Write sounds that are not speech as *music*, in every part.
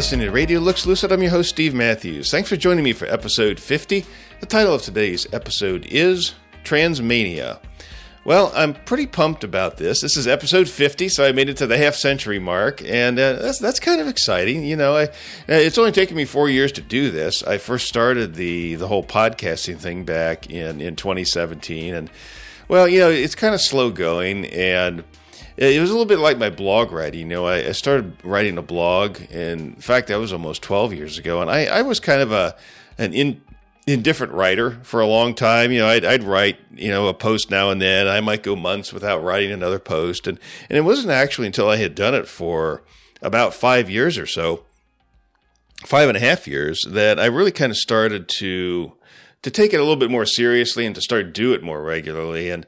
Listening to Radio Looks Lucid. I'm your host, Steve Matthews. Thanks for joining me for episode 50. The title of today's episode is Transmania. Well, I'm pretty pumped about this. This is episode 50, so I made it to the half century mark, and uh, that's that's kind of exciting. You know, I, uh, it's only taken me four years to do this. I first started the the whole podcasting thing back in in 2017, and well, you know, it's kind of slow going, and it was a little bit like my blog writing. You know, I, I, started writing a blog, and in fact, that was almost 12 years ago, and I, I was kind of a an in, indifferent writer for a long time. You know, I'd, I'd, write you know a post now and then. I might go months without writing another post, and and it wasn't actually until I had done it for about five years or so, five and a half years, that I really kind of started to to take it a little bit more seriously and to start do it more regularly. And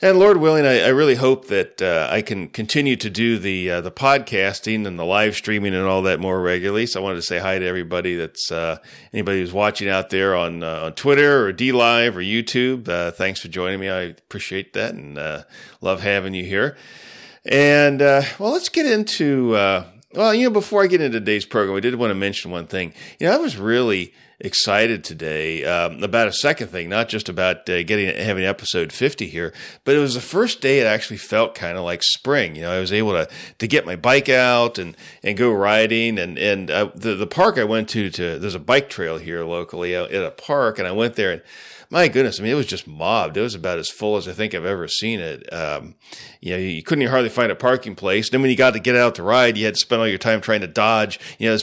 and Lord willing, I, I really hope that uh, I can continue to do the uh, the podcasting and the live streaming and all that more regularly. So I wanted to say hi to everybody that's uh, anybody who's watching out there on uh, on Twitter or D Live or YouTube. Uh, thanks for joining me. I appreciate that and uh, love having you here. And well, let's get into. Well, you know, before I get into today's program, I did want to mention one thing. You know, I was really excited today um, about a second thing, not just about uh, getting having episode 50 here, but it was the first day it actually felt kind of like spring. You know, I was able to to get my bike out and and go riding, and and uh, the the park I went to to there's a bike trail here locally at a park, and I went there and my goodness, I mean, it was just mobbed. It was about as full as I think I've ever seen it. Um, you know, you couldn't hardly find a parking place. Then when you got to get out to ride, you had to spend all your time trying to dodge. You know,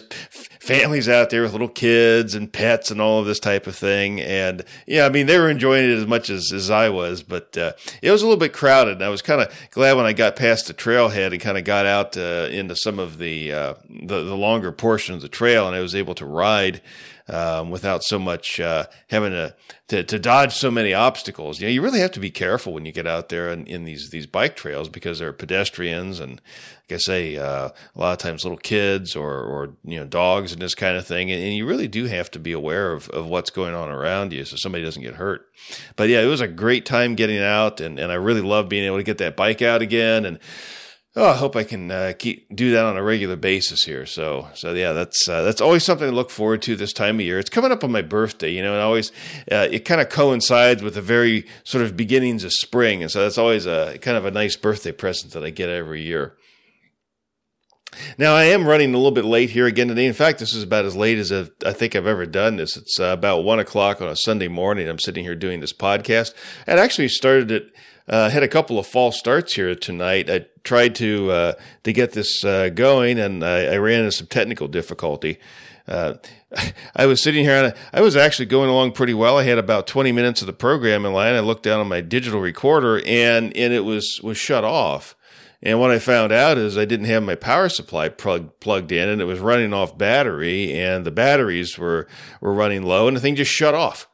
families out there with little kids and pets and all of this type of thing. And yeah, I mean, they were enjoying it as much as, as I was, but uh, it was a little bit crowded. And I was kind of glad when I got past the trailhead and kind of got out uh, into some of the, uh, the, the longer portion of the trail, and I was able to ride um, without so much uh, having to, to, to dodge so many obstacles. You know, you really have to be careful when you get out there in, in these these bike trails because there are pedestrians and, like I say, uh, a lot of times little kids or or you know dogs and this kind of thing, and, and, you really do have to be aware of, of what's going on around you so somebody doesn't get hurt. But yeah, it was a great time getting out, and and I really love being able to get that bike out again and oh, I hope I can uh, keep do that on a regular basis here. So, so yeah, that's uh, that's always something to look forward to this time of year. It's coming up on my birthday, you know, and always uh, it kind of coincides with the very sort of beginnings of spring, and so that's always a kind of a nice birthday present that I get every year. Now I am running a little bit late here again today. In fact, this is about as late as I think I've ever done this. It's uh, about one o'clock on a Sunday morning. I'm sitting here doing this podcast. I actually started it uh, had a couple of false starts here tonight. I tried to uh, to get this uh, going, and I, I, ran into some technical difficulty. Uh, *laughs* I was sitting here, and I was actually going along pretty well. I had about twenty minutes of the program in line. I looked down on my digital recorder, and and it was was shut off. And what I found out is I didn't have my power supply plug, plugged in, and it was running off battery, and the batteries were were running low, and the thing just shut off.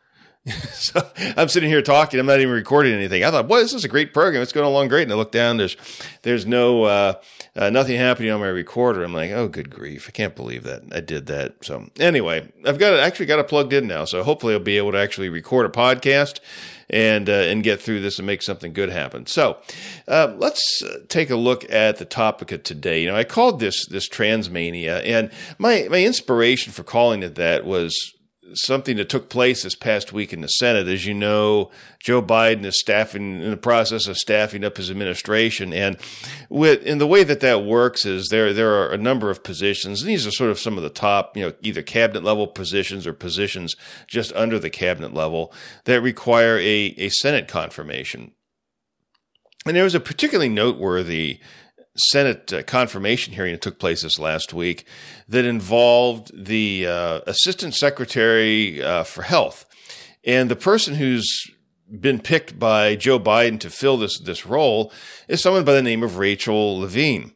*laughs* so I'm sitting here talking. I'm not even recording anything. I thought, boy, this is a great program. It's going along great. And I look down. There's, there's no, uh, uh, nothing happening on my recorder. I'm like, oh, good grief. I can't believe that I did that. So anyway, I've got it, actually got it plugged in now. So hopefully I'll be able to actually record a podcast and, uh, and get through this and make something good happen. So, uh, let's uh, take a look at the topic of today. You know, I called this, this transmania and my, my inspiration for calling it that was, something that took place this past week in the Senate. As you know, Joe Biden is staffing in the process of staffing up his administration, and with in the way that that works is there there are a number of positions. And these are sort of some of the top, you know, either cabinet level positions or positions just under the cabinet level that require a a Senate confirmation. And there was a particularly noteworthy Senate uh, confirmation hearing that took place this last week that involved the uh, Assistant Secretary uh, for Health. And the person who's been picked by Joe Biden to fill this, this role is someone by the name of Rachel Levine.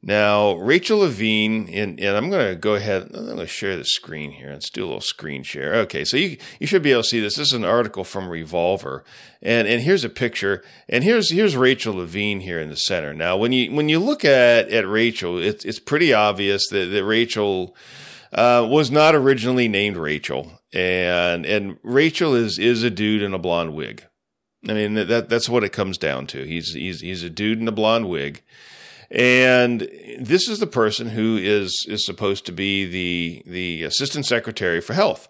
Now, Rachel Levine, and, and I'm going to go ahead, I'm going to share the screen here. Let's do a little screen share. Okay, so you, you should be able to see this. This is an article from Revolver. And, and here's a picture. And here's, here's Rachel Levine here in the center. Now, when you, when you look at, at Rachel, it's, it's pretty obvious that, that Rachel, uh, was not originally named Rachel. And, and Rachel is, is a dude in a blonde wig. I mean, that, that's what it comes down to. He's, he's, he's a dude in a blonde wig. And this is the person who is is supposed to be the the assistant secretary for health.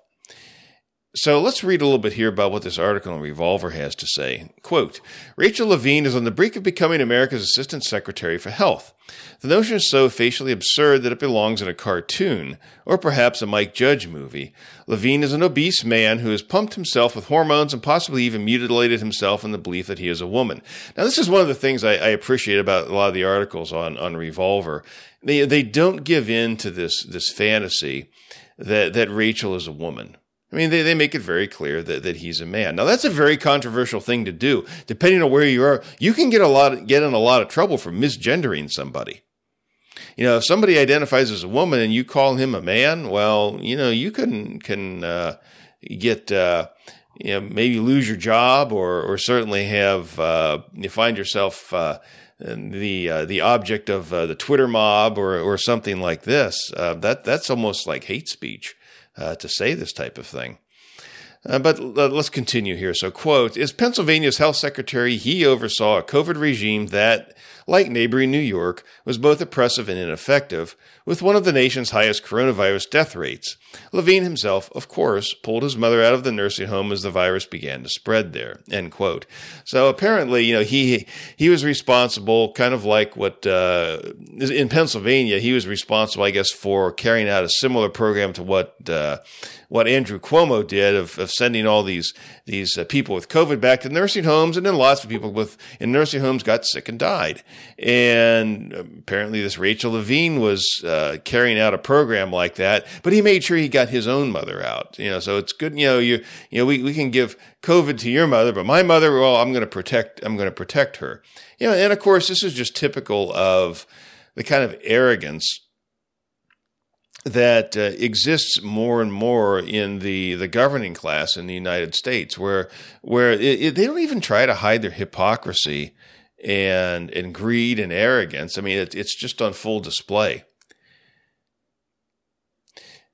So let's read a little bit here about what this article in Revolver has to say. Quote, Rachel Levine is on the brink of becoming America's Assistant Secretary for Health. The notion is so facially absurd that it belongs in a cartoon, or perhaps a Mike Judge movie. Levine is an obese man who has pumped himself with hormones and possibly even mutilated himself in the belief that he is a woman. Now, this is one of the things I, I appreciate about a lot of the articles on, on Revolver. They, they don't give in to this, this fantasy that, that Rachel is a woman I mean, they, they make it very clear that, that he's a man. Now, that's a very controversial thing to do. Depending on where you are, you can get a lot, get in a lot of trouble for misgendering somebody. You know, if somebody identifies as a woman and you call him a man, well, you know, you can, can, uh, get, uh, you know, maybe lose your job or, or certainly have, uh, you find yourself, uh, the uh, the object of uh, the Twitter mob or or something like this. That that's almost like hate speech uh, to say this type of thing. Uh, but uh, let's continue here. So, quote, is Pennsylvania's health secretary, he oversaw a COVID regime that, like neighboring New York, was both oppressive and ineffective, with one of the nation's highest coronavirus death rates. Levine himself, of course, pulled his mother out of the nursing home as the virus began to spread there. End quote. So apparently, you know, he he was responsible, kind of like what uh, in Pennsylvania, he was responsible, I guess, for carrying out a similar program to what uh, what Andrew Cuomo did of, of sending all these these uh, people with COVID back to nursing homes, and then lots of people with in nursing homes got sick and died. And apparently, this Rachel Levine was uh, carrying out a program like that, but he made sure he got his own mother out. You know, so it's good. You know, you you know, we, we can give COVID to your mother, but my mother, well, I'm going to protect. I'm going to protect her. You know, and of course, this is just typical of the kind of arrogance that uh, exists more and more in the, the governing class in the United States, where where it, it, they don't even try to hide their hypocrisy and and greed and arrogance. I mean, it, it's just on full display.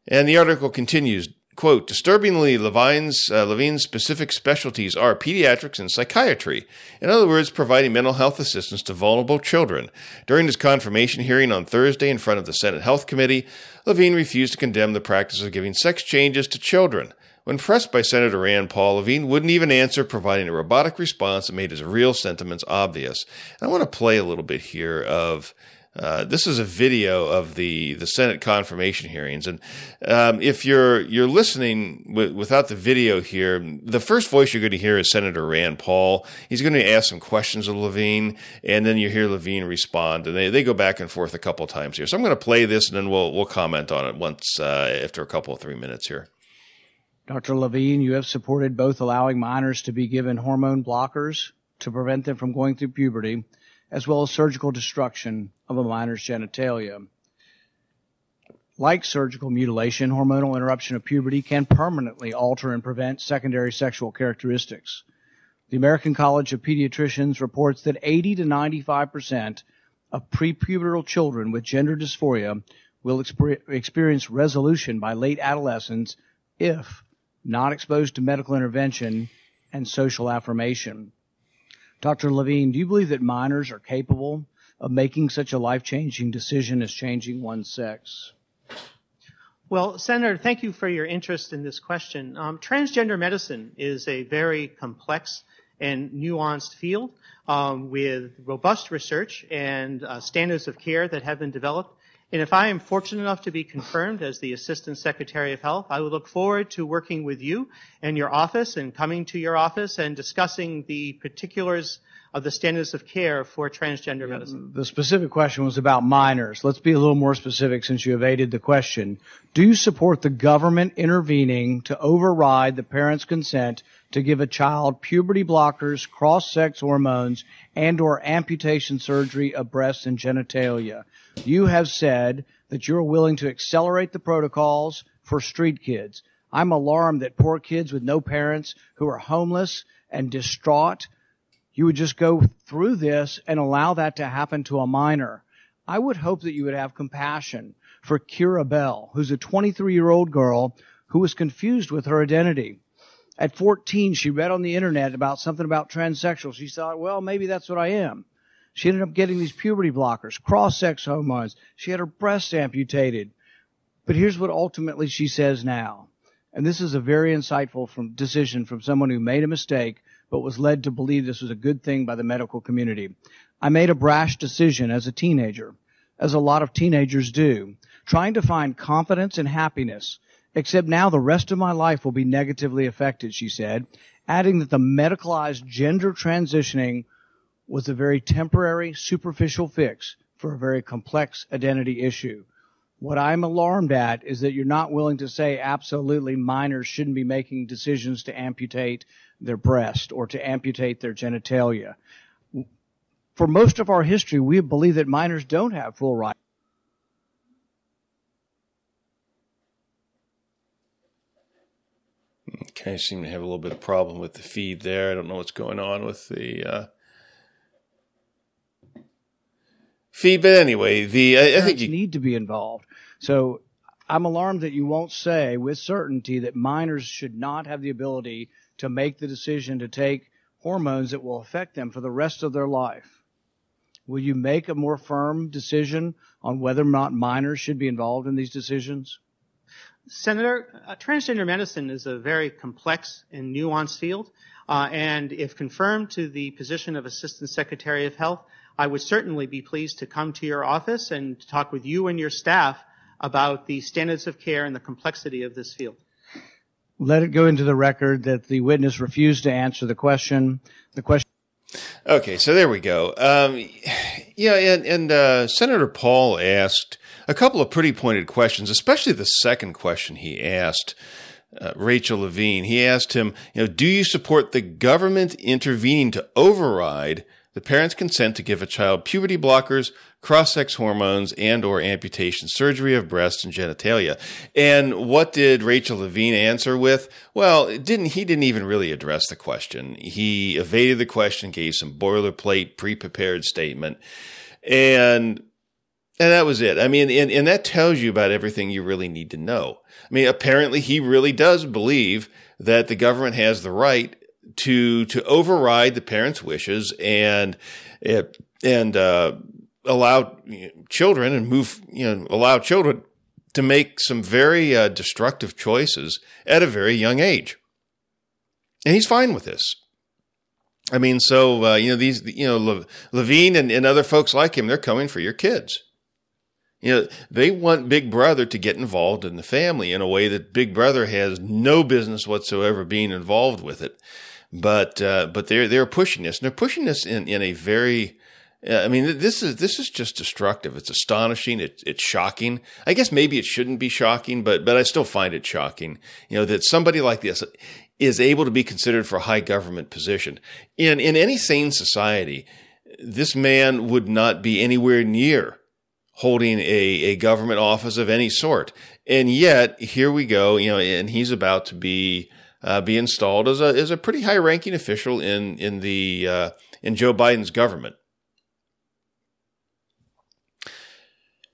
And the article continues. Quote, disturbingly, Levine's, uh, Levine's specific specialties are pediatrics and psychiatry. In other words, providing mental health assistance to vulnerable children. During his confirmation hearing on Thursday in front of the Senate Health Committee, Levine refused to condemn the practice of giving sex changes to children. When pressed by Senator Rand Paul, Levine wouldn't even answer, providing a robotic response that made his real sentiments obvious. And I want to play a little bit here of uh, this is a video of the, the Senate confirmation hearings, and um, if you're you're listening w- without the video here, the first voice you're going to hear is Senator Rand Paul. He's going to ask some questions of Levine, and then you hear Levine respond, and they, they go back and forth a couple times here. So I'm going to play this, and then we'll we'll comment on it once uh, after a couple of three minutes here. Dr. Levine, you have supported both allowing minors to be given hormone blockers to prevent them from going through puberty as well as surgical destruction of a minor's genitalia. Like surgical mutilation, hormonal interruption of puberty can permanently alter and prevent secondary sexual characteristics. The American College of Pediatricians reports that 80 to 95 percent of prepubertal children with gender dysphoria will experience resolution by late adolescence if not exposed to medical intervention and social affirmation. Dr. Levine, do you believe that minors are capable of making such a life-changing decision as changing one's sex? Well, Senator, thank you for your interest in this question. Um, transgender medicine is a very complex and nuanced field um, with robust research and uh, standards of care that have been developed. And if I am fortunate enough to be confirmed as the Assistant Secretary of Health, I will look forward to working with you and your office and coming to your office and discussing the particulars of the standards of care for transgender medicine. The specific question was about minors. Let's be a little more specific since you evaded the question. Do you support the government intervening to override the parent's consent to give a child puberty blockers, cross-sex hormones, and or amputation surgery of breasts and genitalia? You have said that you're willing to accelerate the protocols for street kids. I'm alarmed that poor kids with no parents who are homeless and distraught you would just go through this and allow that to happen to a minor. I would hope that you would have compassion for Keira Bell, who's a 23 year old girl who was confused with her identity. At 14, she read on the internet about something about transsexual. She thought, well, maybe that's what I am. She ended up getting these puberty blockers, cross-sex hormones. She had her breasts amputated. But here's what ultimately she says now. And this is a very insightful from, decision from someone who made a mistake, but was led to believe this was a good thing by the medical community. I made a brash decision as a teenager, as a lot of teenagers do, trying to find confidence and happiness, except now the rest of my life will be negatively affected, she said, adding that the medicalized gender transitioning was a very temporary, superficial fix for a very complex identity issue. What I'm alarmed at is that you're not willing to say absolutely minors shouldn't be making decisions to amputate their breast or to amputate their genitalia. For most of our history, we believe that minors don't have full rights. Okay, seem to have a little bit of problem with the feed there. I don't know what's going on with the uh, feed, but anyway, the I, I think you need to be involved. So I'm alarmed that you won't say with certainty that minors should not have the ability to make the decision to take hormones that will affect them for the rest of their life. Will you make a more firm decision on whether or not minors should be involved in these decisions? Senator, uh, transgender medicine is a very complex and nuanced field, uh, and if confirmed to the position of Assistant Secretary of Health, I would certainly be pleased to come to your office and talk with you and your staff about the standards of care and the complexity of this field. Let it go into the record that the witness refused to answer the question. The question. Okay, so there we go. Um, yeah, and, and uh, Senator Paul asked a couple of pretty pointed questions, especially the second question he asked. Uh, Rachel Levine. He asked him, you know, do you support the government intervening to override the parent's consent to give a child puberty blockers, cross-sex hormones, and or amputation surgery of breasts and genitalia? And what did Rachel Levine answer with? Well, didn't he didn't even really address the question. He evaded the question, gave some boilerplate, pre-prepared statement, and and that was it. I mean, and, and that tells you about everything you really need to know. I mean, apparently he really does believe that the government has the right to to override the parents' wishes and and uh, allow children and move you know allow children to make some very uh, destructive choices at a very young age, and he's fine with this. I mean, so uh, you know these you know Levine and, and other folks like him, they're coming for your kids. You know, they want Big Brother to get involved in the family in a way that Big Brother has no business whatsoever being involved with it. But uh, but they're they're pushing this, and they're pushing this in in a very uh, I mean, this is this is just destructive. It's astonishing. It's it's shocking. I guess maybe it shouldn't be shocking, but but I still find it shocking. You know that somebody like this is able to be considered for a high government position in in any sane society. This man would not be anywhere near holding a, a government office of any sort. And yet, here we go, you know, and he's about to be uh, be installed as a as a pretty high ranking official in in the uh, in Joe Biden's government.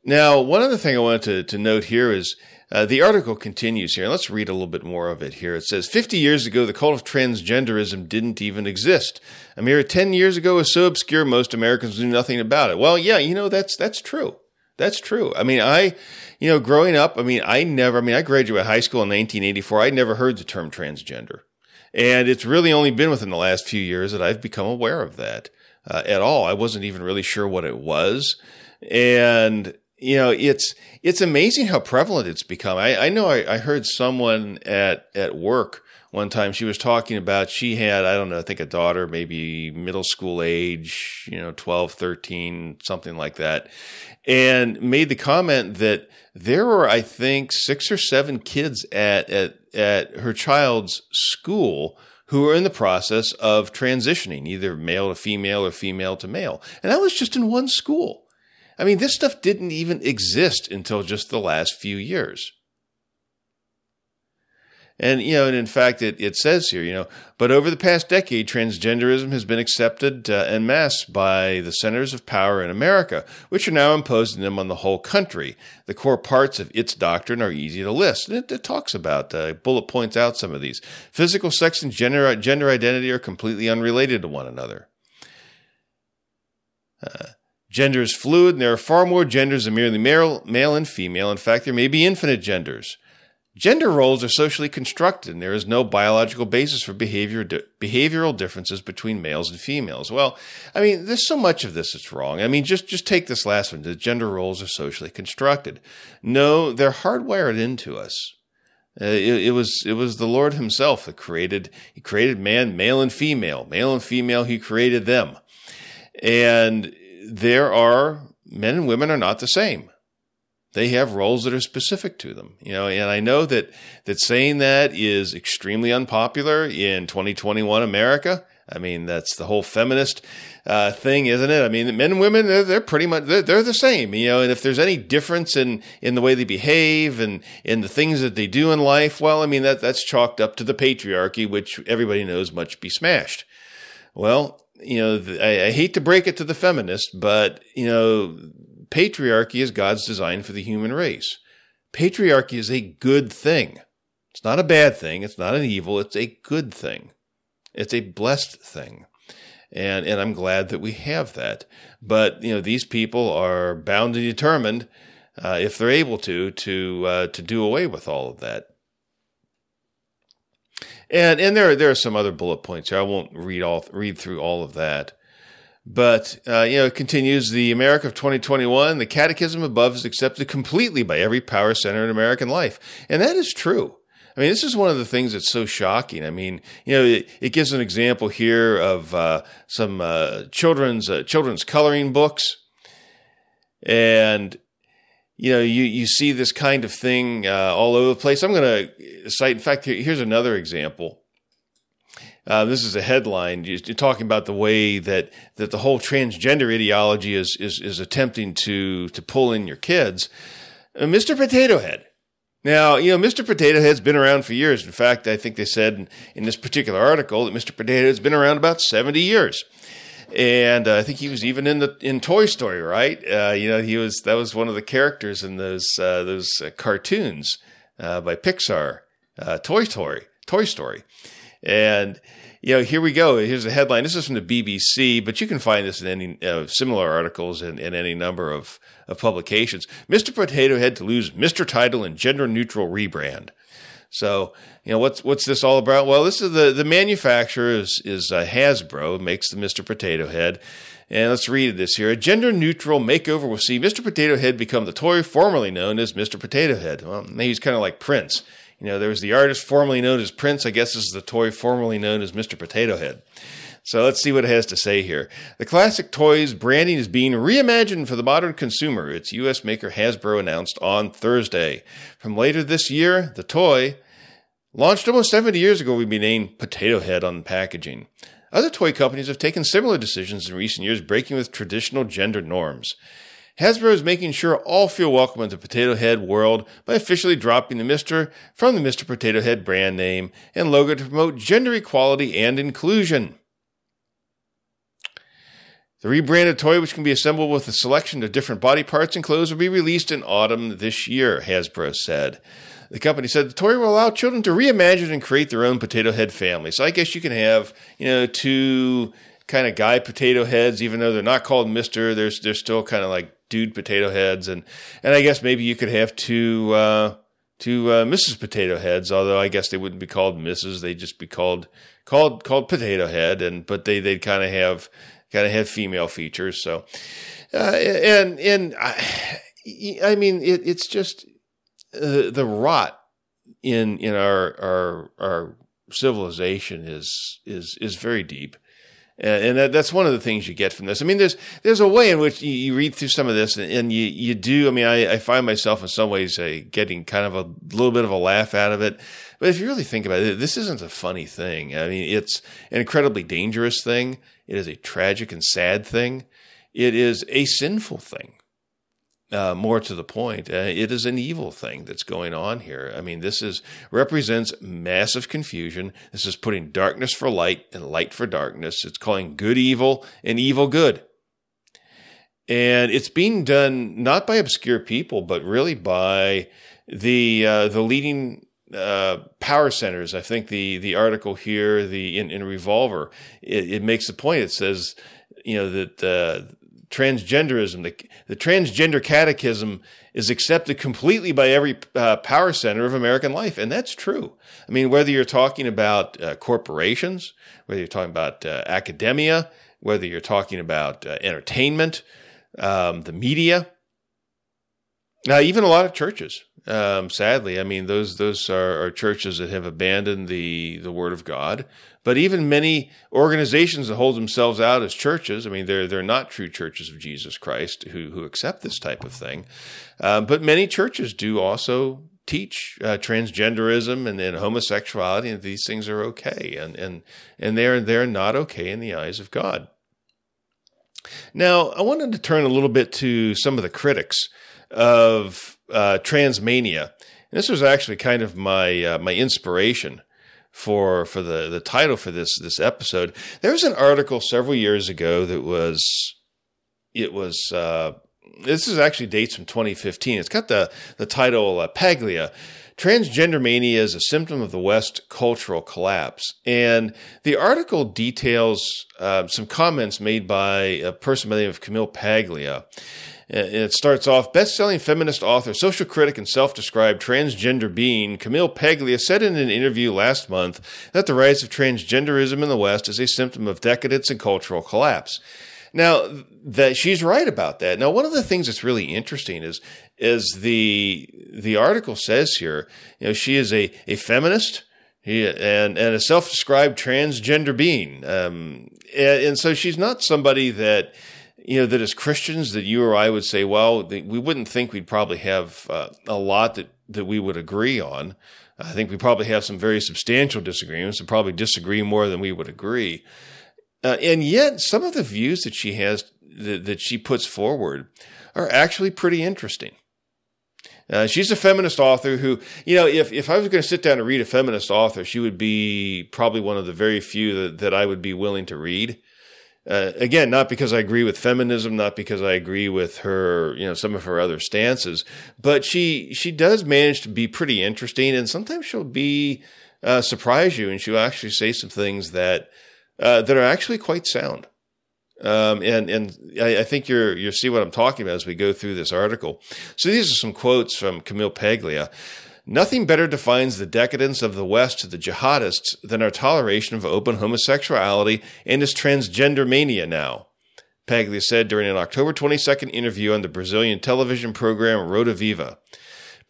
Now, one other thing I wanted to, to note here is uh, the article continues here. Let's read a little bit more of it here. It says 50 years ago, the cult of transgenderism didn't even exist. A mere 10 years ago, was so obscure most Americans knew nothing about it. Well, yeah, you know, that's, that's true. That's true. I mean, I, you know, growing up, I mean, I never, I mean, I graduated high school in 1984. I never heard the term transgender. And it's really only been within the last few years that I've become aware of that uh, at all. I wasn't even really sure what it was. And, you know, it's, it's amazing how prevalent it's become. I, I know I, I heard someone at, at work one time she was talking about she had i don't know i think a daughter maybe middle school age you know 12 13 something like that and made the comment that there were i think six or seven kids at at, at her child's school who were in the process of transitioning either male to female or female to male. And that was just in one school. I mean this stuff didn't even exist until just the last few years and, you know, and in fact, it, it says here, you know, but over the past decade, transgenderism has been accepted uh, en masse by the centers of power in America, which are now imposing them on the whole country. The core parts of its doctrine are easy to list. And it, it talks about, uh, bullet points out some of these. Physical sex and gender, gender identity are completely unrelated to one another. Uh, gender is fluid, and there are far more genders than merely male, male and female. In fact, there may be infinite genders. Gender roles are socially constructed, and there is no biological basis for behavior, behavioral differences between males and females. Well, I mean, there's so much of this that's wrong. I mean, just, just take this last one. The gender roles are socially constructed. No, they're hardwired into us. Uh, it, it, was it was the Lord Himself that created. He created man, male and female, male and female. He created them, and there are men and women are not the same they have roles that are specific to them you know and i know that that saying that is extremely unpopular in 2021 america. I mean that's the whole feminist uh, thing isn't it? I mean men and women they're, they're pretty much they're, they're, the same you know and if there's any difference in in the way they behave and in the things that they do in life well i mean that that's chalked up to the patriarchy which everybody knows must be smashed. Well you know I, I hate to break it to the feminists but you know patriarchy is God's design for the human race. Patriarchy is a good thing. It's not a bad thing. It's not an evil. It's a good thing. It's a blessed thing. And, and I'm glad that we have that. But, you know, these people are bound and determined, uh, if they're able to, to, uh, to do away with all of that. And, and there, there are some other bullet points here. I won't read all, read through all of that. But, uh, you know, it continues the America of 2021, the catechism above is accepted completely by every power center in American life. And that is true. I mean, this is one of the things that's so shocking. I mean, you know, it, it gives an example here of uh, some uh, children's uh, children's coloring books, and you know, you you see this kind of thing uh, all over the place. I'm going to cite. In fact, here, here's another example. Uh, this is a headline. You're talking about the way that, that the whole transgender ideology is, is, is attempting to, to pull in your kids. Uh, Mr. Potato Head. Now, you know, Mr. Potato Head's been around for years. In fact, I think they said in, in this particular article that Mr. Potato Head's been around about 70 years. And uh, I think he was even in the in Toy Story, right? Uh, you know, he was that was one of the characters in those uh, those uh, cartoons by Pixar, Toy Story, Toy Story. And, you know, here we go. Here's a headline. This is from the BBC, but you can find this in any uh, similar articles in, in any number of, of publications. Mr. Potato Head to lose Mr. Title and gender neutral rebrand. So, you know, what's what's this all about? Well, this is the the manufacturer is, is uh, Hasbro makes the Mr. Potato Head. And let's read this here. A gender neutral makeover will see Mr. Potato Head become the toy formerly known as Mr. Potato Head. Well, he's kind of like Prince. You know, there was the artist formerly known as Prince. I guess this is the toy formerly known as Mr. Potato Head. So let's see what it has to say here. The classic toys branding is being reimagined for the modern consumer. Its U.S. maker Hasbro announced on Thursday. From later this year, the toy, launched almost 70 years ago, will be named Potato Head on packaging. Other toy companies have taken similar decisions in recent years, breaking with traditional gender norms. Hasbro is making sure all feel welcome in the Potato Head world by officially dropping the Mr. from the Mr. Potato Head brand name and logo to promote gender equality and inclusion. The rebranded toy, which can be assembled with a selection of different body parts and clothes, will be released in autumn this year, Hasbro said. The company said the toy will allow children to reimagine and create their own potato head family. So I guess you can have, you know, two kind of guy potato heads, even though they're not called Mister. They're they're still kind of like dude potato heads, and and I guess maybe you could have two uh, two uh, Mrs. Potato Heads, although I guess they wouldn't be called Mrs. They'd just be called called called Potato Head, and but they they'd kind of have kind of have female features. So, uh, and and I, I mean it, it's just uh, the rot in in our our our civilization is is is very deep and that, that's one of the things you get from this. I mean, there's there's a way in which you, you read through some of this, and, and, you you do. I mean, I, I find myself in some ways uh, getting kind of a little bit of a laugh out of it. But if you really think about it, this isn't a funny thing. I mean, it's an incredibly dangerous thing. It is a tragic and sad thing. It is a sinful thing uh, more to the point, uh, it is an evil thing that's going on here. I mean, this is represents massive confusion. This is putting darkness for light and light for darkness. It's calling good evil and evil good. And it's being done not by obscure people, but really by the uh, the leading uh, power centers. I think the the article here, the in, in Revolver, it, it, makes the point. It says, you know, that uh, transgenderism. The, the transgender catechism is accepted completely by every uh, power center of American life, and that's true. I mean, whether you're talking about uh, corporations, whether you're talking about uh, academia, whether you're talking about uh, entertainment, um, the media, now even a lot of churches. Um, sadly, I mean those those are, are, churches that have abandoned the the Word of God. But even many organizations that hold themselves out as churches, I mean they're they're not true churches of Jesus Christ who who accept this type of thing. Um, but many churches do also teach uh, transgenderism and, and homosexuality, and these things are okay, and and and they're they're not okay in the eyes of God. Now, I wanted to turn a little bit to some of the critics of uh, Transmania. And this was actually kind of my uh, my inspiration for for the the title for this this episode. There was an article several years ago that was it was uh, this is actually dates from 2015. It's got the the title uh, Paglia. Transgender mania is a symptom of the West cultural collapse. And the article details uh, some comments made by a person by the name of Camille Paglia. It starts off best-selling feminist author, social critic, and self-described transgender being Camille Paglia said in an interview last month that the rise of transgenderism in the West is a symptom of decadence and cultural collapse. Now, that she's right about that. Now, one of the things that's really interesting is is the the article says here, you know, she is a a feminist. and and a self-described transgender being, um, and, and so she's not somebody that you know, that as Christians, that you or I would say, well, we wouldn't think we'd probably have uh, a lot that, that we would agree on. I think we probably have some very substantial disagreements and probably disagree more than we would agree. Uh, and yet, some of the views that she has, that, that she puts forward, are actually pretty interesting. Uh, she's a feminist author who, you know, if, if I was going to sit down and read a feminist author, she would be probably one of the very few that, that I would be willing to read. Uh, again, not because I agree with feminism, not because I agree with her, you know, some of her other stances, but she she does manage to be pretty interesting, and sometimes she'll be uh, surprise you, and she'll actually say some things that uh, that are actually quite sound. Um, and and I, I, think you're you'll see what I'm talking about as we go through this article. So these are some quotes from Camille Paglia. Nothing better defines the decadence of the West to the jihadists than our toleration of open homosexuality and its transgender mania now. Paglia said during an October 22nd interview on the Brazilian television program Roda Viva.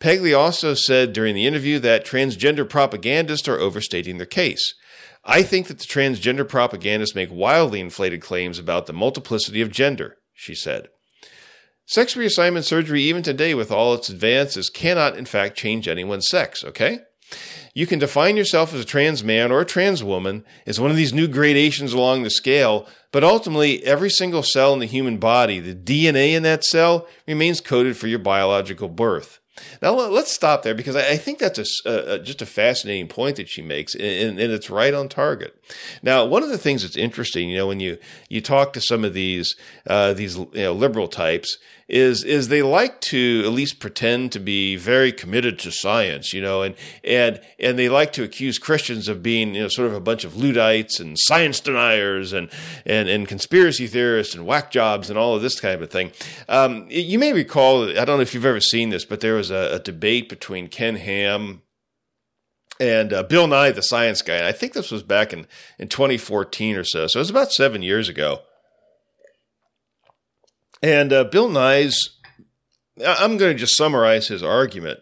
Paglia also said during the interview that transgender propagandists are overstating their case. I think that the transgender propagandists make wildly inflated claims about the multiplicity of gender, she said. Sex reassignment surgery, even today with all its advances, cannot in fact change anyone's sex, okay? You can define yourself as a trans man or a trans woman as one of these new gradations along the scale, but ultimately, every single cell in the human body, the DNA in that cell, remains coded for your biological birth. Now let's stop there because I think that's a, a, just a fascinating point that she makes, and, and, it's right on target. Now, one of the things that's interesting, you know, when you you talk to some of these uh, these you know, liberal types, is is they like to at least pretend to be very committed to science, you know, and and and they like to accuse Christians of being you know sort of a bunch of Luddites and science deniers and and and conspiracy theorists and whack jobs and all of this kind of thing. Um, you may recall, I don't know if you've ever seen this, but there was a, a debate between Ken Ham and uh, Bill Nye, the science guy. And I think this was back in, in 2014 or so. So it was about seven years ago. And uh, Bill Nye's, I'm going to just summarize his argument.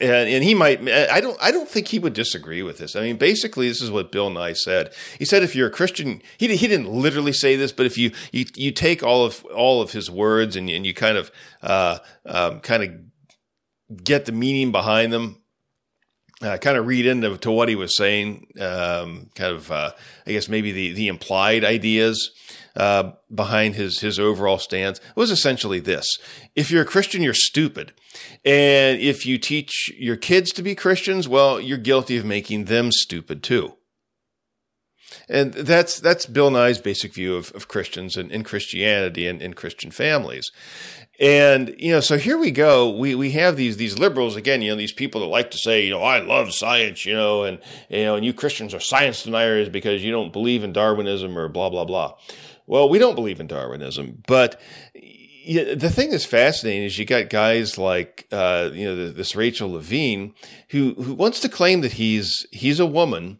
And, and he might, I don't, I don't think he would disagree with this. I mean, basically, this is what Bill Nye said. He said, if you're a Christian, he, he didn't literally say this, but if you, you, you take all of, all of his words and, and you kind of, uh, um, kind of get the meaning behind them, uh, kind of read into to what he was saying, um, kind of, uh, I guess maybe the, the implied ideas uh, behind his his overall stance was essentially this: if you're a Christian, you're stupid, and if you teach your kids to be Christians, well, you're guilty of making them stupid too. And that's that's Bill Nye's basic view of, of Christians and, and Christianity and, and Christian families. And you know, so here we go. We we have these these liberals again. You know, these people that like to say, you know, I love science. You know, and you know, and you Christians are science deniers because you don't believe in Darwinism or blah blah blah. Well, we don't believe in Darwinism, but yeah, the thing that's fascinating is you got guys like uh, you know this Rachel Levine who who wants to claim that he's he's a woman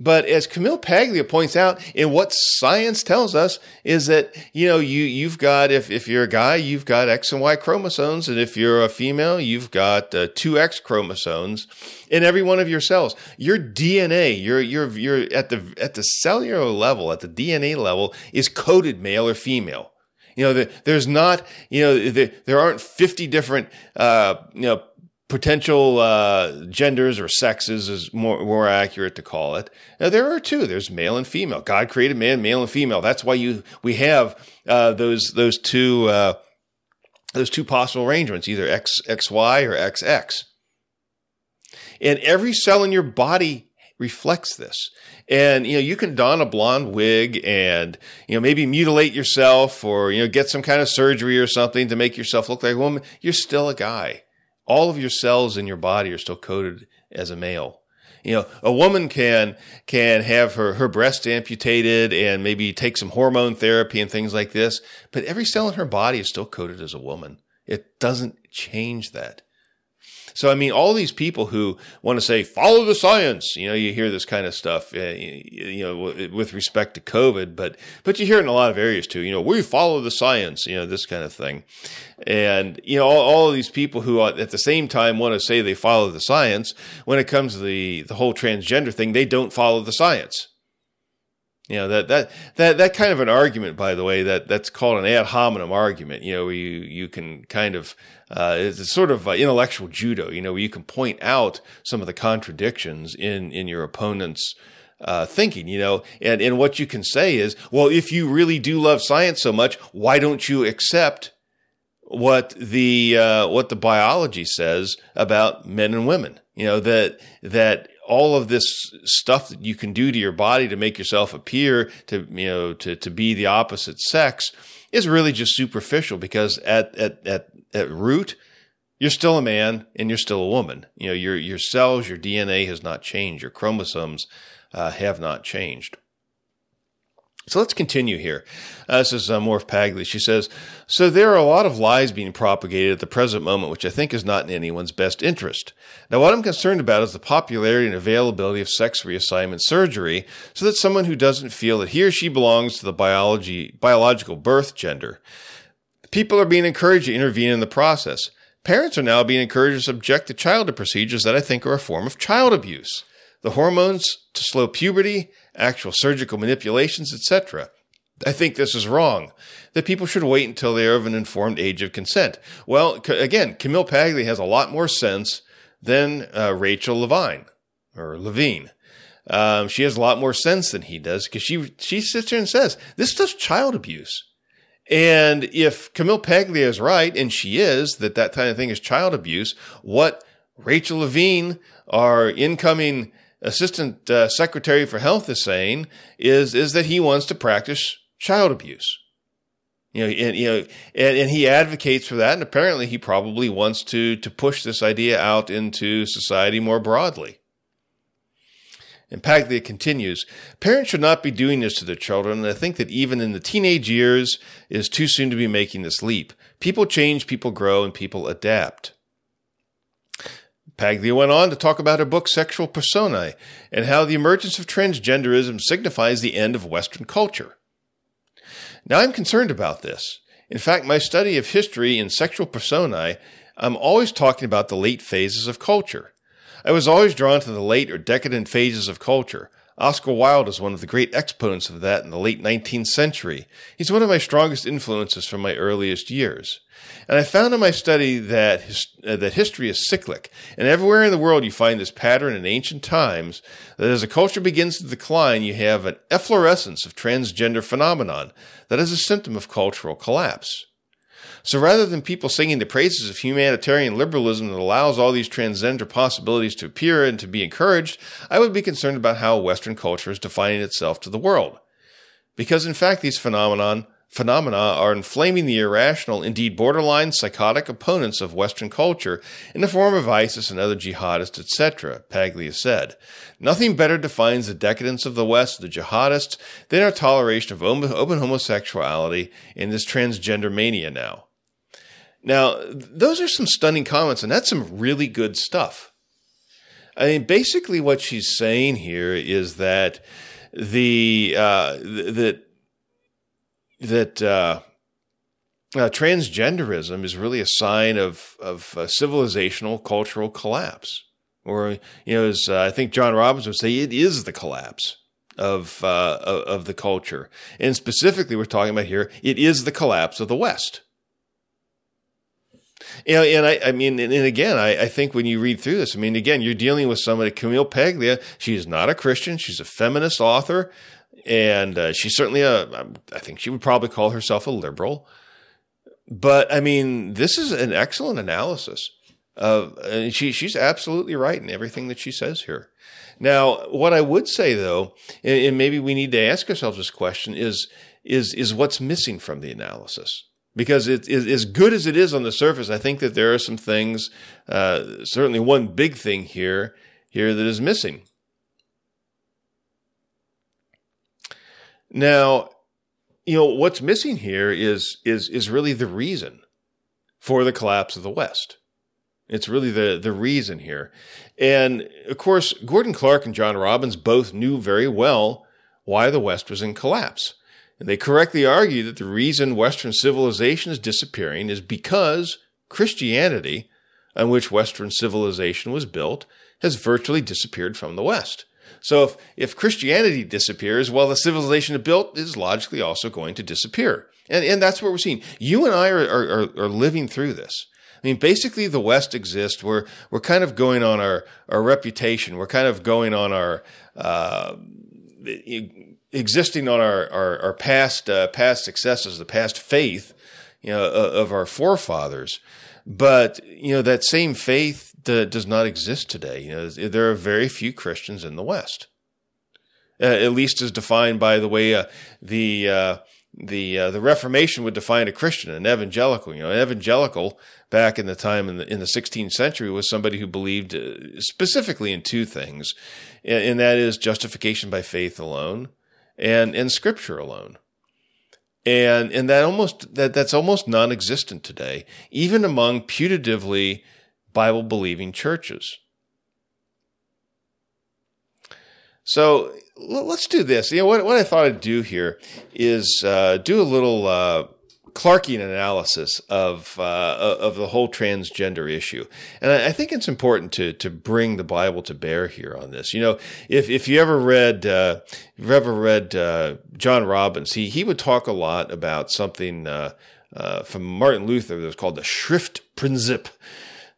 but as Camille Paglia points out, in what science tells us is that, you know, you, you've got, if, if you're a guy, you've got X and Y chromosomes. And if you're a female, you've got uh, two X chromosomes in every one of your cells. Your DNA, your, your, your, at the, at the cellular level, at the DNA level is coded male or female. You know, the, there's not, you know, the, there aren't 50 different, uh, you know, potential uh, genders or sexes is more more accurate to call it. Now there are two. There's male and female. God created man, male and female. That's why you we have uh, those those two uh, those two possible arrangements, either X XY or XX. And every cell in your body reflects this. And you know, you can don a blonde wig and you know maybe mutilate yourself or you know get some kind of surgery or something to make yourself look like a woman. You're still a guy all of your cells in your body are still coded as a male. You know, a woman can can have her her breast amputated and maybe take some hormone therapy and things like this, but every cell in her body is still coded as a woman. It doesn't change that. So, I mean, all these people who want to say, follow the science, you know, you hear this kind of stuff, uh, you know, with respect to COVID, but, but you hear it in a lot of areas too. You know, we follow the science, you know, this kind of thing. And, you know, all, all of these people who at the same time want to say they follow the science, when it comes to the, the whole transgender thing, they don't follow the science. You know that that that that kind of an argument, by the way, that that's called an ad hominem argument. You know, you you can kind of uh, it's sort of uh, intellectual judo. You know, where you can point out some of the contradictions in in your opponent's uh, thinking. You know, and and what you can say is, well, if you really do love science so much, why don't you accept what the uh, what the biology says about men and women? You know that that all of this stuff that you can do to your body to make yourself appear to you know to to be the opposite sex is really just superficial because at at at at root you're still a man and you're still a woman. You know your your cells, your DNA has not changed, your chromosomes uh, have not changed. So let's continue here. Uh, this is uh, Morph Paglia. She says, So there are a lot of lies being propagated at the present moment, which I think is not in anyone's best interest. Now, what I'm concerned about is the popularity and availability of sex reassignment surgery so that someone who doesn't feel that he or she belongs to the biology, biological birth gender. People are being encouraged to intervene in the process. Parents are now being encouraged to subject the child to procedures that I think are a form of child abuse. The hormones to slow puberty, actual surgical manipulations, etc. I think this is wrong. That people should wait until they are of an informed age of consent. Well, again, Camille Paglia has a lot more sense than uh, Rachel Levine or Levine. Um, she has a lot more sense than he does because she she sits there and says this stuff's child abuse. And if Camille Paglia is right, and she is, that that kind of thing is child abuse, what Rachel Levine, our incoming assistant uh, secretary for health is saying is is that he wants to practice child abuse. You know, and, you know, and, and he advocates for that, and apparently he probably wants to to push this idea out into society more broadly. And Paglia continues, parents should not be doing this to their children, and I think that even in the teenage years it is too soon to be making this leap. People change, people grow, and people adapt. Paglia went on to talk about her book Sexual Personae and how the emergence of transgenderism signifies the end of Western culture. Now I'm concerned about this. In fact, my study of history in sexual personae, I'm always talking about the late phases of culture. I was always drawn to the late or decadent phases of culture, Oscar Wilde is one of the great exponents of that in the late 19th century. He's one of my strongest influences from my earliest years. And I found in my study that, his, uh, that history is cyclic, and everywhere in the world you find this pattern in ancient times that as a culture begins to decline, you have an efflorescence of transgender phenomenon that is a symptom of cultural collapse. So rather than people singing the praises of humanitarian liberalism that allows all these transgender possibilities to appear and to be encouraged, I would be concerned about how Western culture is defining itself to the world. Because in fact, these phenomenon phenomena are inflaming the irrational, indeed borderline psychotic opponents of Western culture in the form of ISIS and other jihadists, etc., Paglia said. Nothing better defines the decadence of the West, the jihadists, than our toleration of open homosexuality and this transgender mania now. Now, those are some stunning comments, and that's some really good stuff. I mean, basically, what she's saying here is that the uh, that that uh, uh, transgenderism is really a sign of of civilizational cultural collapse, or you know, as uh, I think John Robbins would say, it is the collapse of uh, of the culture, and specifically, we're talking about here, it is the collapse of the West. You know, and I, I mean, and, again, I, I think when you read through this, I mean, again, you're dealing with somebody, Camille Paglia. She is not a Christian. She's a feminist author and uh, she's certainly a. I think she would probably call herself a liberal. But I mean, this is an excellent analysis and she she's absolutely right in everything that she says here. Now, what I would say though, and, and maybe we need to ask ourselves this question is is is what's missing from the analysis because it is as good as it is on the surface. I think that there are some things, uh, certainly one big thing here here that is missing. Now, you know what's missing here is is is really the reason for the collapse of the West. It's really the the reason here, and of course, Gordon Clark and John Robbins both knew very well why the West was in collapse. And they correctly argue that the reason Western civilization is disappearing is because Christianity, on which Western civilization was built, has virtually disappeared from the West. So if, if Christianity disappears, well, the civilization it built is logically also going to disappear. And, and that's what we're seeing. You and I are, are, are living through this. I mean, basically, the West exists. We're we're kind of going on our our reputation. We're kind of going on our uh, existing on our our, our past uh, past successes, the past faith, you know, of our forefathers. But you know that same faith does not exist today. You know, there are very few Christians in the West, uh, at least as defined by the way uh, the uh, the uh, the Reformation would define a Christian, an evangelical. You know, an evangelical back in the time in the in the 16th century was somebody who believed uh, specifically in two things, and that is justification by faith alone, and in Scripture alone and and that almost that that's almost non-existent today, even among putatively Bible believing churches. So let's do this. You know what? What I thought I'd do here is uh, do a little uh, Clarkian analysis of uh, of the whole transgender issue, and I, think it's important to to bring the Bible to bear here on this. You know, if if you ever read uh, if you ever read uh, John Robbins, he he would talk a lot about something uh, from Martin Luther that was called the Schriftprinzip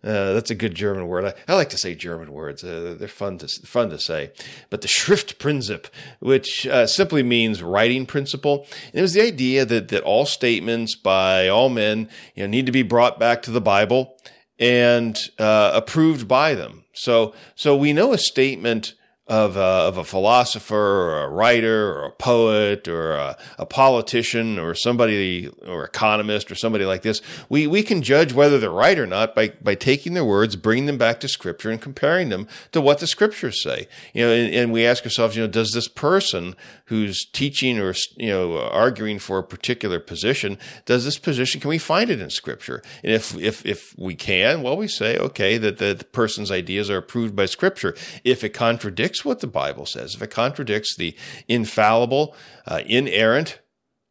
uh, that's a good German word. I, I like to say German words. Uh, they're fun to fun to say. But the Schriftprinzip, which uh, simply means writing principle, and it was the idea that that all statements by all men you know, need to be brought back to the Bible and uh, approved by them. So so we know a statement of a, of a philosopher or a writer or a poet or a, a, politician or somebody or economist or somebody like this, we, we can judge whether they're right or not by, by taking their words, bringing them back to scripture and comparing them to what the scriptures say. You know, and, and we ask ourselves, you know, does this person who's teaching or, you know, arguing for a particular position, does this position, can we find it in scripture? And if, if, if we can, well, we say, okay, that the, the person's ideas are approved by scripture. If it contradicts contradicts what the Bible says, if it contradicts the infallible, uh, inerrant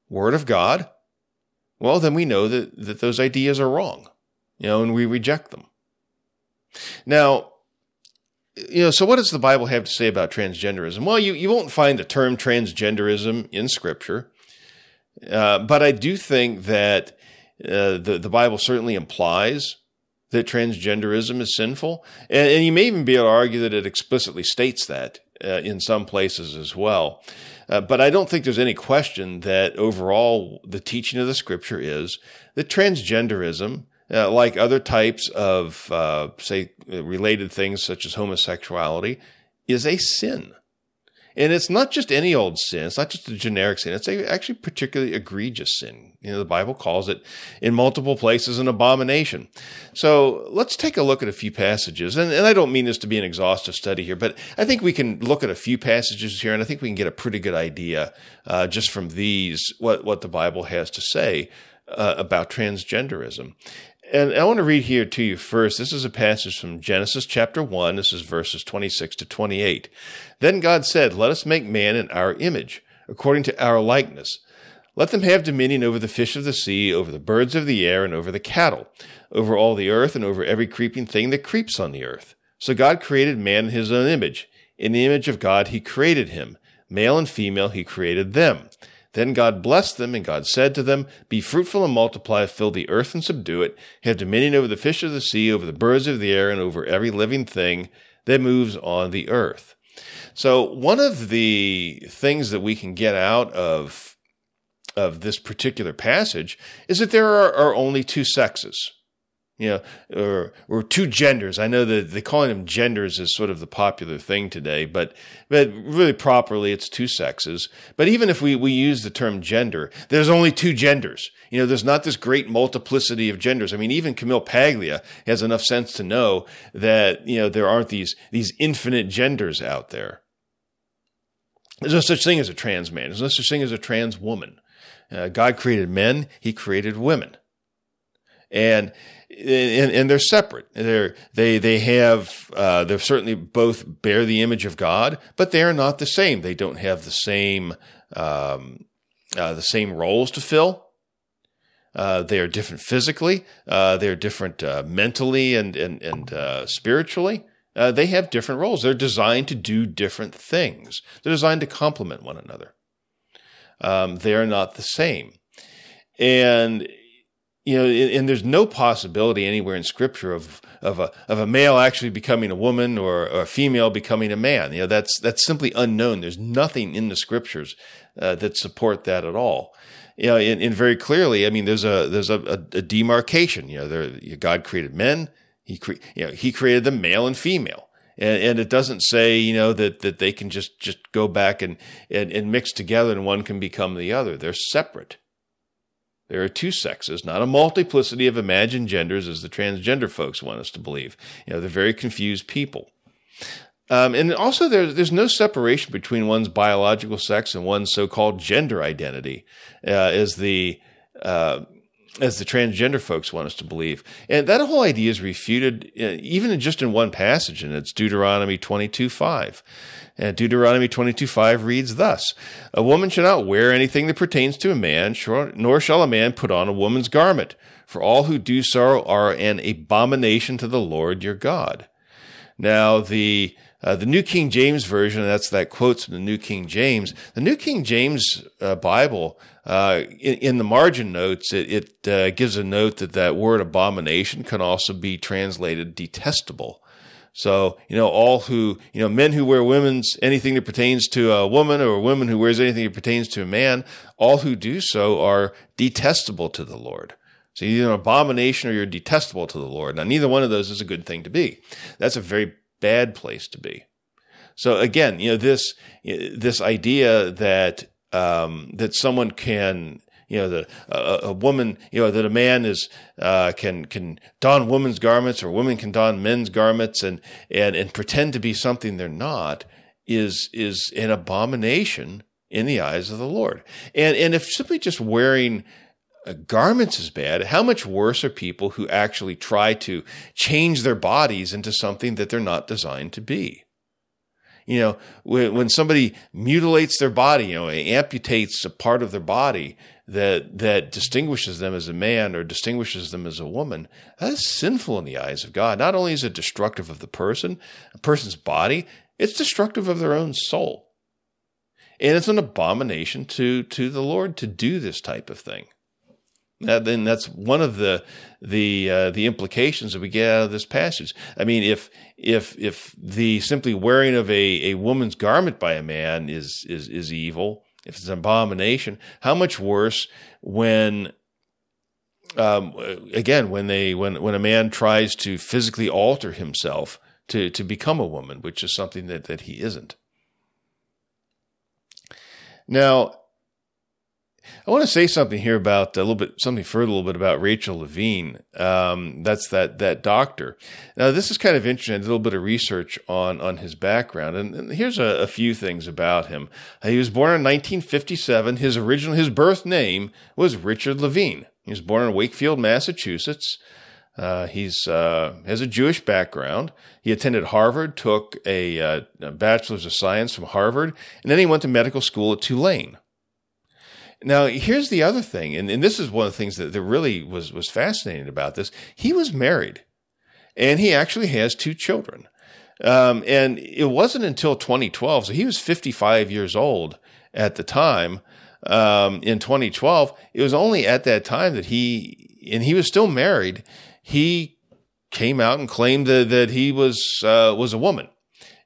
Word of God, well, then we know that, that those ideas are wrong, you know, and we reject them. Now, you know, so what does the Bible have to say about transgenderism? Well, you, you won't find the term transgenderism in Scripture, uh, but I do think that uh, the, the Bible certainly implies that transgenderism is sinful. And, and, you may even be able to argue that it explicitly states that uh, in some places as well. Uh, but I don't think there's any question that overall the teaching of the scripture is that transgenderism, uh, like other types of, uh, say, related things such as homosexuality, is a sin. And it's not just any old sin. It's not just a generic sin. It's a actually particularly egregious sin. You know, the Bible calls it in multiple places an abomination. So let's take a look at a few passages. And, and I don't mean this to be an exhaustive study here, but I think we can look at a few passages here and I think we can get a pretty good idea, uh, just from these, what, what the Bible has to say uh, about transgenderism. And I want to read here to you first. This is a passage from Genesis chapter 1. This is verses 26 to 28. Then God said, Let us make man in our image, according to our likeness. Let them have dominion over the fish of the sea, over the birds of the air, and over the cattle, over all the earth, and over every creeping thing that creeps on the earth. So God created man in his own image. In the image of God he created him. Male and female he created them. Then God blessed them, and God said to them, Be fruitful and multiply, fill the earth and subdue it, have dominion over the fish of the sea, over the birds of the air, and over every living thing that moves on the earth. So, one of the things that we can get out of, of this particular passage is that there are, are only two sexes you know, or or two genders. I know that they calling them genders is sort of the popular thing today, but but really properly it's two sexes. But even if we we use the term gender, there's only two genders. You know, there's not this great multiplicity of genders. I mean, even Camille Paglia has enough sense to know that you know there aren't these these infinite genders out there. There's no such thing as a trans man. There's no such thing as a trans woman. Uh, God created men. He created women, and and, and they're separate. They're, they they have uh, they certainly both bear the image of God, but they are not the same. They don't have the same um, uh, the same roles to fill. Uh, they are different physically. Uh, they are different uh, mentally and and and uh, spiritually. they have different roles. They're designed to do different things. They're designed to complement one another. Um, they are not the same. And you know, and there's no possibility anywhere in Scripture of of a of a male actually becoming a woman or, or a female becoming a man. You know, that's that's simply unknown. There's nothing in the Scriptures uh, that support that at all. You know, and, and, very clearly, I mean, there's a there's a, a, a demarcation. You know, there, God created men. He cre- you know He created them male and female. And, and, it doesn't say, you know, that, that they can just, just go back and, and, and mix together and one can become the other. They're separate. There are two sexes, not a multiplicity of imagined genders as the transgender folks want us to believe. You know, they're very confused people. Um, and also, there's there's no separation between one's biological sex and one's so-called gender identity, uh, as the uh, as the transgender folks want us to believe. And that whole idea is refuted uh, even just in one passage, and it's Deuteronomy 22 5. And Deuteronomy 22:5 reads thus: A woman shall not wear anything that pertains to a man, nor shall a man put on a woman's garment, for all who do so are an abomination to the Lord your God. Now the uh, the New King James Version, that's that quotes from the New King James. The New King James uh, Bible, uh, in, in, the margin notes, it, it uh, gives a note that that word abomination can also be translated detestable. So, you know, all who, you know, men who wear women's anything that pertains to a woman or women who wears anything that pertains to a man, all who do so are detestable to the Lord. So you're either an abomination or you're detestable to the Lord. Now, neither one of those is a good thing to be. That's a very bad place to be. So again, you know, this, this idea that, um, that someone can, you know, the a, woman, you know, that a man is uh, can can don women's garments or women can don men's garments and and and pretend to be something they're not is is an abomination in the eyes of the Lord. And and if simply just wearing uh, garments is bad, how much worse are people who actually try to change their bodies into something that they're not designed to be? You know, when, when somebody mutilates their body, you know, amputates a part of their body, that that distinguishes them as a man or distinguishes them as a woman, that is sinful in the eyes of God. Not only is it destructive of the person, a person's body, it's destructive of their own soul. And it's an abomination to, to the Lord to do this type of thing. That, then that's one of the the uh, the implications that we get out of this passage. I mean, if if if the simply wearing of a, a woman's garment by a man is is is evil, if it's an abomination, how much worse when um, again when they when when a man tries to physically alter himself to to become a woman, which is something that that he isn't. Now, I want to say something here about a little bit, something further, a little bit about Rachel Levine. Um, that's that that doctor. Now, this is kind of interesting. a little bit of research on on his background, and, and here's a, a, few things about him. Uh, he was born in 1957. His original, his birth name was Richard Levine. He was born in Wakefield, Massachusetts. Uh, he's uh, has a Jewish background. He attended Harvard, took a, uh, a bachelor's of science from Harvard, and then he went to medical school at Tulane. Now, here's the other thing, and, and this is one of the things that, that really was, was fascinating about this. He was married, and he actually has two children. Um, and it wasn't until 2012, so he was 55 years old at the time. Um, in 2012, it was only at that time that he, and he was still married, he came out and claimed that, that he was, uh, was a woman.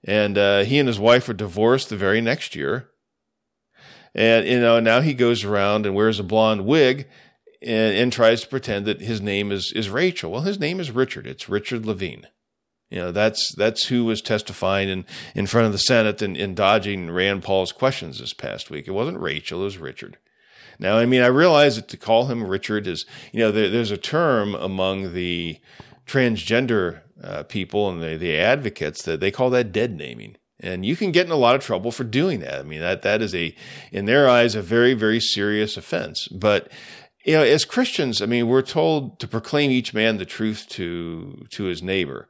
And uh, he and his wife were divorced the very next year. And, you know, now he goes around and wears a blonde wig and, and tries to pretend that his name is, is Rachel. Well, his name is Richard. It's Richard Levine. You know, that's, that's who was testifying in, in front of the Senate and, and dodging Rand Paul's questions this past week. It wasn't Rachel, it was Richard. Now, I mean, I realize that to call him Richard is, you know, there, there's a term among the transgender uh, people and the, the advocates that they call that dead naming. And you can get in a lot of trouble for doing that. I mean, that, that is a, in their eyes, a very, very serious offense. But, you know, as Christians, I mean, we're told to proclaim each man the truth to, to his neighbor.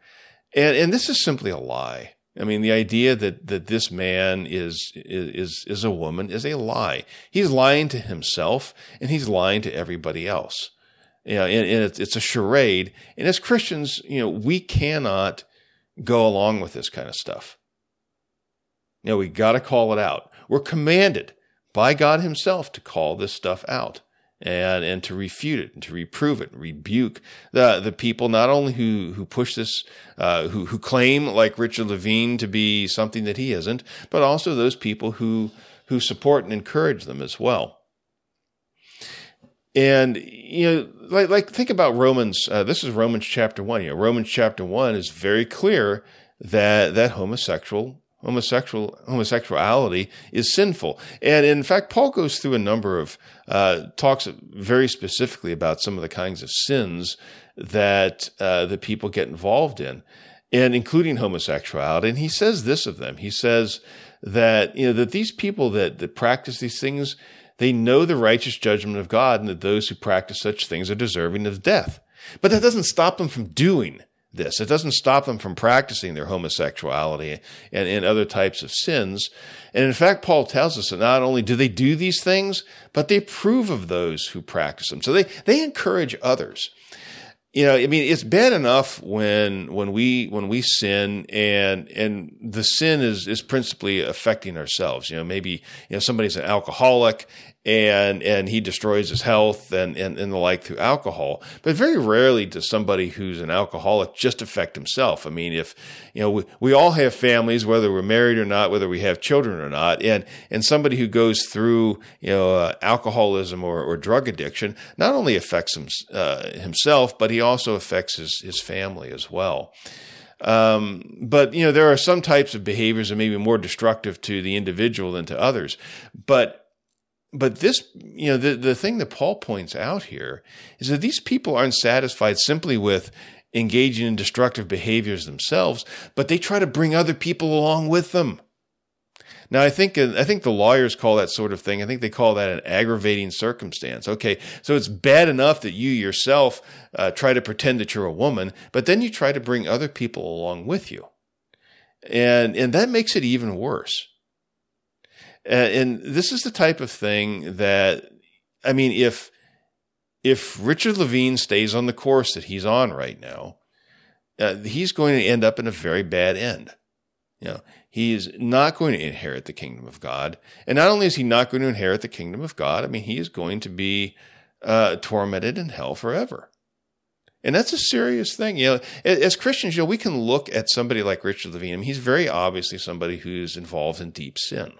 And, and this is simply a lie. I mean, the idea that, that this man is, is, is a woman is a lie. He's lying to himself and he's lying to everybody else. You know, and, and it's, it's a charade. And as Christians, you know, we cannot go along with this kind of stuff. You know, we got to call it out. We're commanded by God Himself to call this stuff out and and to refute it and to reprove it rebuke the the people not only who who push this uh, who who claim like Richard Levine to be something that he isn't, but also those people who who support and encourage them as well. And you know, like like think about Romans. Uh, this is Romans chapter one. You know, Romans chapter one is very clear that that homosexual homosexual homosexuality is sinful. And in fact, Paul goes through a number of uh, talks very specifically about some of the kinds of sins that uh, the people get involved in, and including homosexuality. And he says this of them. He says that you know that these people that that practice these things, they know the righteous judgment of God, and that those who practice such things are deserving of death. But that doesn't stop them from doing this. It doesn't stop them from practicing their homosexuality and, and other types of sins. And in fact, Paul tells us that not only do they do these things, but they approve of those who practice them. So they, they encourage others. You know, I mean, it's bad enough when when we when we sin and and the sin is is principally affecting ourselves. You know, maybe you know somebody's an alcoholic and and he destroys his health and, and, and the like through alcohol. But very rarely does somebody who's an alcoholic just affect himself. I mean, if you know, we, we all have families, whether we're married or not, whether we have children or not, and and somebody who goes through you know uh, alcoholism or, or drug addiction not only affects him, uh, himself, but he also affects his his family as well. Um, but you know, there are some types of behaviors that may be more destructive to the individual than to others. But but this, you know, the, the thing that Paul points out here is that these people aren't satisfied simply with engaging in destructive behaviors themselves, but they try to bring other people along with them. Now, I think I think the lawyers call that sort of thing. I think they call that an aggravating circumstance. Okay, so it's bad enough that you yourself uh, try to pretend that you're a woman, but then you try to bring other people along with you, and and that makes it even worse. And this is the type of thing that, I mean, if if Richard Levine stays on the course that he's on right now, uh, he's going to end up in a very bad end. You know, he is not going to inherit the kingdom of God, and not only is he not going to inherit the kingdom of God, I mean, he is going to be uh, tormented in hell forever. And that's a serious thing. You know, as Christians, you know, we can look at somebody like Richard Levine. I mean, he's very obviously somebody who's involved in deep sin.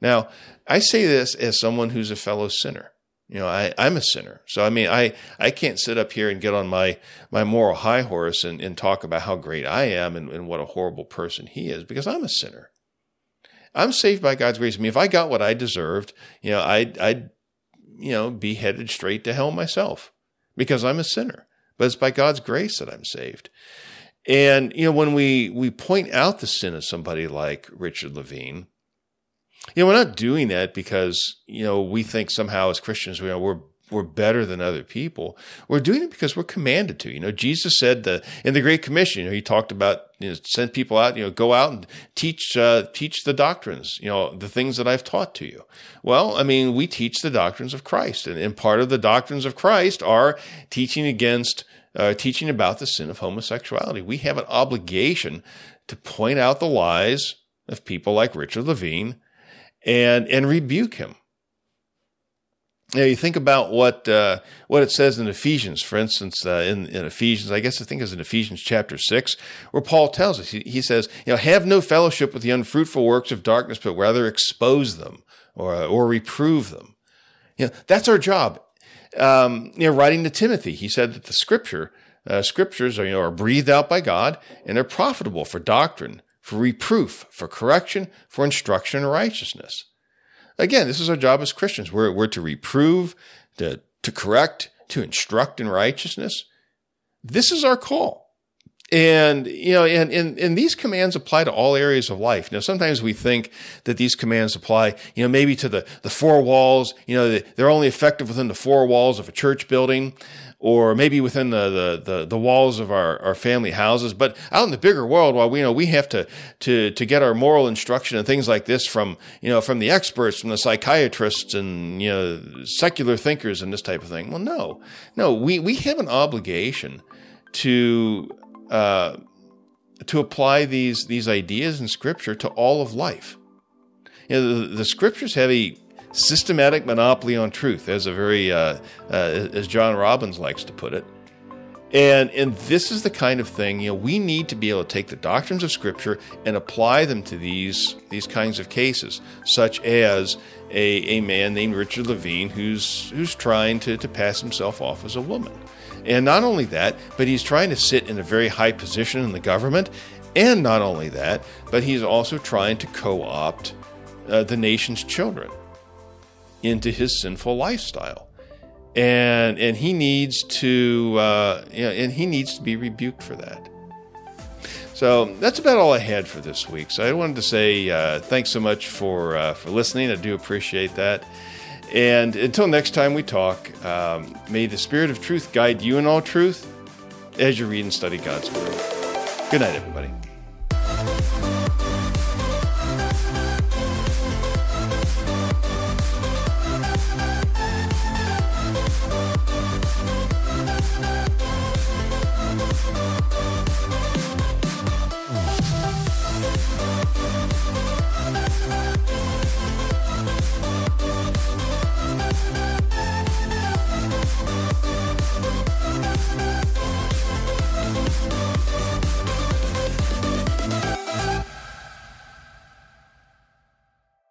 Now, I say this as someone who's a fellow sinner. You know, I, I'm a sinner. So, I mean, I, I can't sit up here and get on my, my moral high horse and, and talk about how great I am and, and what a horrible person he is because I'm a sinner. I'm saved by God's grace. I mean, if I got what I deserved, you know, I'd, I'd, you know, be headed straight to hell myself because I'm a sinner. But it's by God's grace that I'm saved. And, you know, when we, we point out the sin of somebody like Richard Levine, you know, we're not doing that because, you know, we think somehow as Christians, we're we're better than other people. We're doing it because we're commanded to. You know, Jesus said that in the Great Commission, you know, he talked about you know, send people out, you know, go out and teach uh, teach the doctrines, you know, the things that I've taught to you. Well, I mean, we teach the doctrines of Christ, and, and part of the doctrines of Christ are teaching against uh, teaching about the sin of homosexuality. We have an obligation to point out the lies of people like Richard Levine and and rebuke him. Now you think about what uh, what it says in Ephesians, for instance, uh, in, in Ephesians, I guess I think it's in Ephesians chapter six, where Paul tells us he, he, says, you know, have no fellowship with the unfruitful works of darkness, but rather expose them or or reprove them. You know, that's our job. Um, you know, writing to Timothy, he said that the scripture uh, scriptures are you know are breathed out by God and they're profitable for doctrine, for reproof, for correction, for instruction in righteousness. Again, this is our job as Christians. We're, we're to reprove, to, to correct, to instruct in righteousness. This is our call. And, you know, and, and, and these commands apply to all areas of life. Now, sometimes we think that these commands apply, you know, maybe to the, the four walls, you know, they're only effective within the four walls of a church building or maybe within the, the, the, the, walls of our, our family houses. But out in the bigger world, while we you know we have to, to, to get our moral instruction and things like this from, you know, from the experts, from the psychiatrists and, you know, secular thinkers and this type of thing. Well, no, no, we, we have an obligation to, uh, to apply these, these ideas in scripture to all of life. You know, the, the scriptures have a systematic monopoly on truth, as a very uh, uh, as John Robbins likes to put it. And and this is the kind of thing you know we need to be able to take the doctrines of Scripture and apply them to these these kinds of cases, such as a, a man named Richard Levine who's who's trying to, to pass himself off as a woman. And not only that, but he's trying to sit in a very high position in the government. And not only that, but he's also trying to co opt uh, the nation's children into his sinful lifestyle. And, and he needs to uh, you know, and he needs to be rebuked for that. So that's about all I had for this week. So I wanted to say uh, thanks so much for uh, for listening. I do appreciate that. And until next time we talk, um, may the Spirit of Truth guide you in all truth as you read and study God's Word. Good night, everybody.